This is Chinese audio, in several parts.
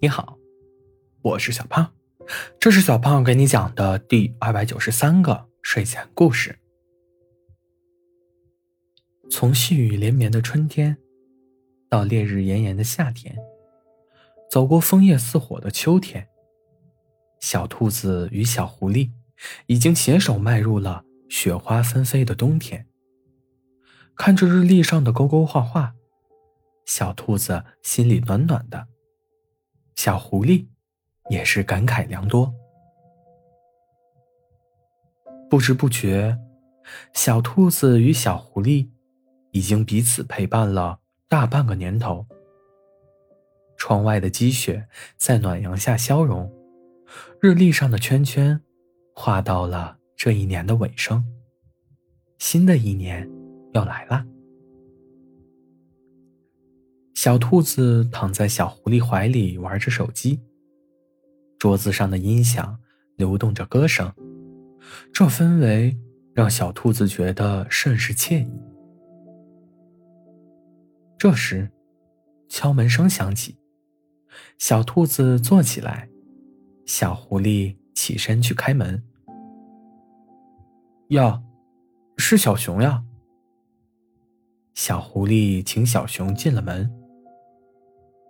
你好，我是小胖，这是小胖给你讲的第二百九十三个睡前故事。从细雨连绵的春天，到烈日炎炎的夏天，走过枫叶似火的秋天，小兔子与小狐狸已经携手迈入了雪花纷飞的冬天。看着日历上的勾勾画画，小兔子心里暖暖的。小狐狸也是感慨良多。不知不觉，小兔子与小狐狸已经彼此陪伴了大半个年头。窗外的积雪在暖阳下消融，日历上的圈圈画到了这一年的尾声。新的一年要来了。小兔子躺在小狐狸怀里玩着手机，桌子上的音响流动着歌声，这氛围让小兔子觉得甚是惬意。这时，敲门声响起，小兔子坐起来，小狐狸起身去开门。呀，是小熊呀！小狐狸请小熊进了门。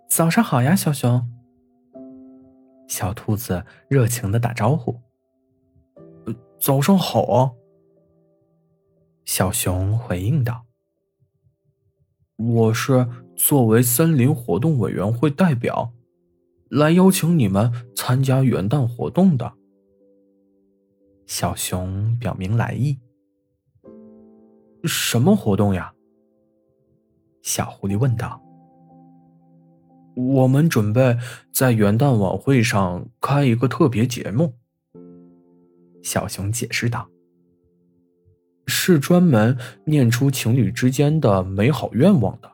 早上好呀，小熊。小兔子热情的打招呼。早上好啊。小熊回应道：“我是作为森林活动委员会代表，来邀请你们参加元旦活动的。”小熊表明来意。什么活动呀？小狐狸问道。我们准备在元旦晚会上开一个特别节目。小熊解释道：“是专门念出情侣之间的美好愿望的。”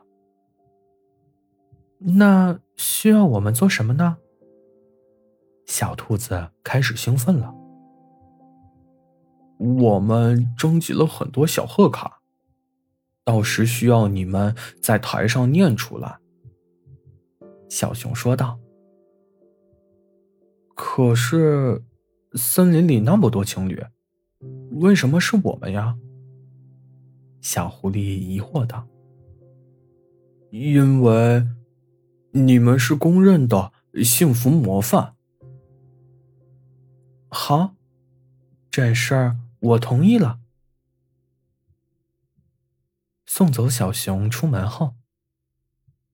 那需要我们做什么呢？小兔子开始兴奋了。我们征集了很多小贺卡，到时需要你们在台上念出来。小熊说道：“可是，森林里那么多情侣，为什么是我们呀？”小狐狸疑惑道：“因为你们是公认的幸福模范。”好，这事儿我同意了。送走小熊出门后。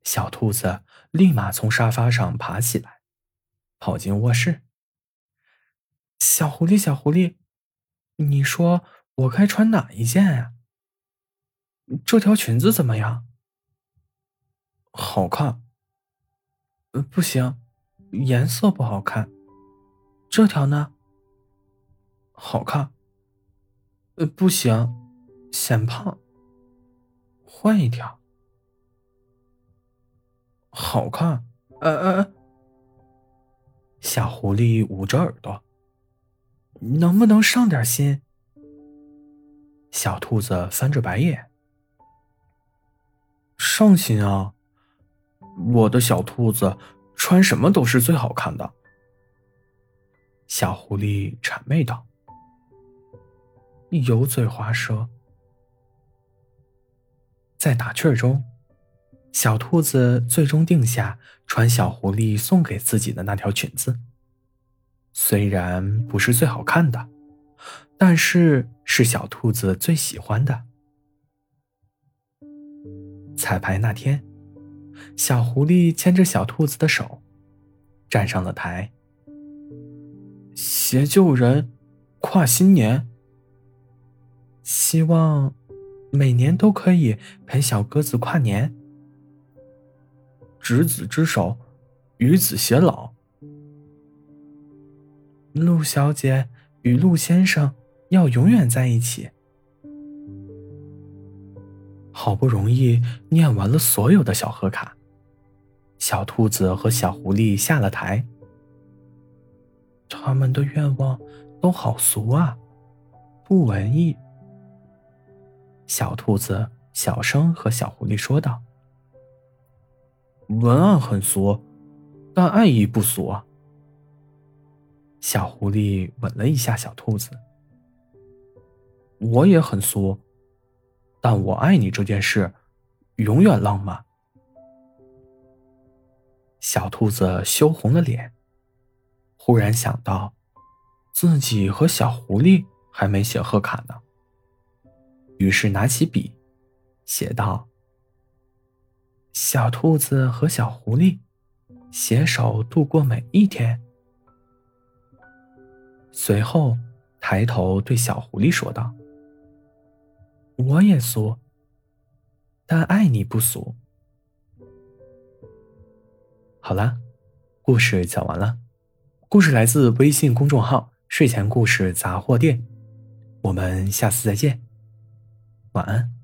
小兔子立马从沙发上爬起来，跑进卧室。小狐狸，小狐狸，你说我该穿哪一件呀？这条裙子怎么样？好看。呃，不行，颜色不好看。这条呢？好看。呃，不行，显胖。换一条。好看，呃呃，小狐狸捂着耳朵，能不能上点心？小兔子翻着白眼，上心啊！我的小兔子穿什么都是最好看的。小狐狸谄媚道：“油嘴滑舌。”在打趣中。小兔子最终定下穿小狐狸送给自己的那条裙子。虽然不是最好看的，但是是小兔子最喜欢的。彩排那天，小狐狸牵着小兔子的手，站上了台。携旧人，跨新年。希望每年都可以陪小鸽子跨年。执子之手，与子偕老。陆小姐与陆先生要永远在一起。好不容易念完了所有的小贺卡，小兔子和小狐狸下了台。他们的愿望都好俗啊，不文艺。小兔子小声和小狐狸说道。文案很俗，但爱意不俗啊。小狐狸吻了一下小兔子。我也很俗，但我爱你这件事，永远浪漫。小兔子羞红了脸，忽然想到，自己和小狐狸还没写贺卡呢。于是拿起笔，写道：“小兔子和小狐狸，携手度过每一天。”随后，抬头对小狐狸说道：“我也俗，但爱你不俗。”好啦，故事讲完了。故事来自微信公众号“睡前故事杂货店”，我们下次再见，晚安。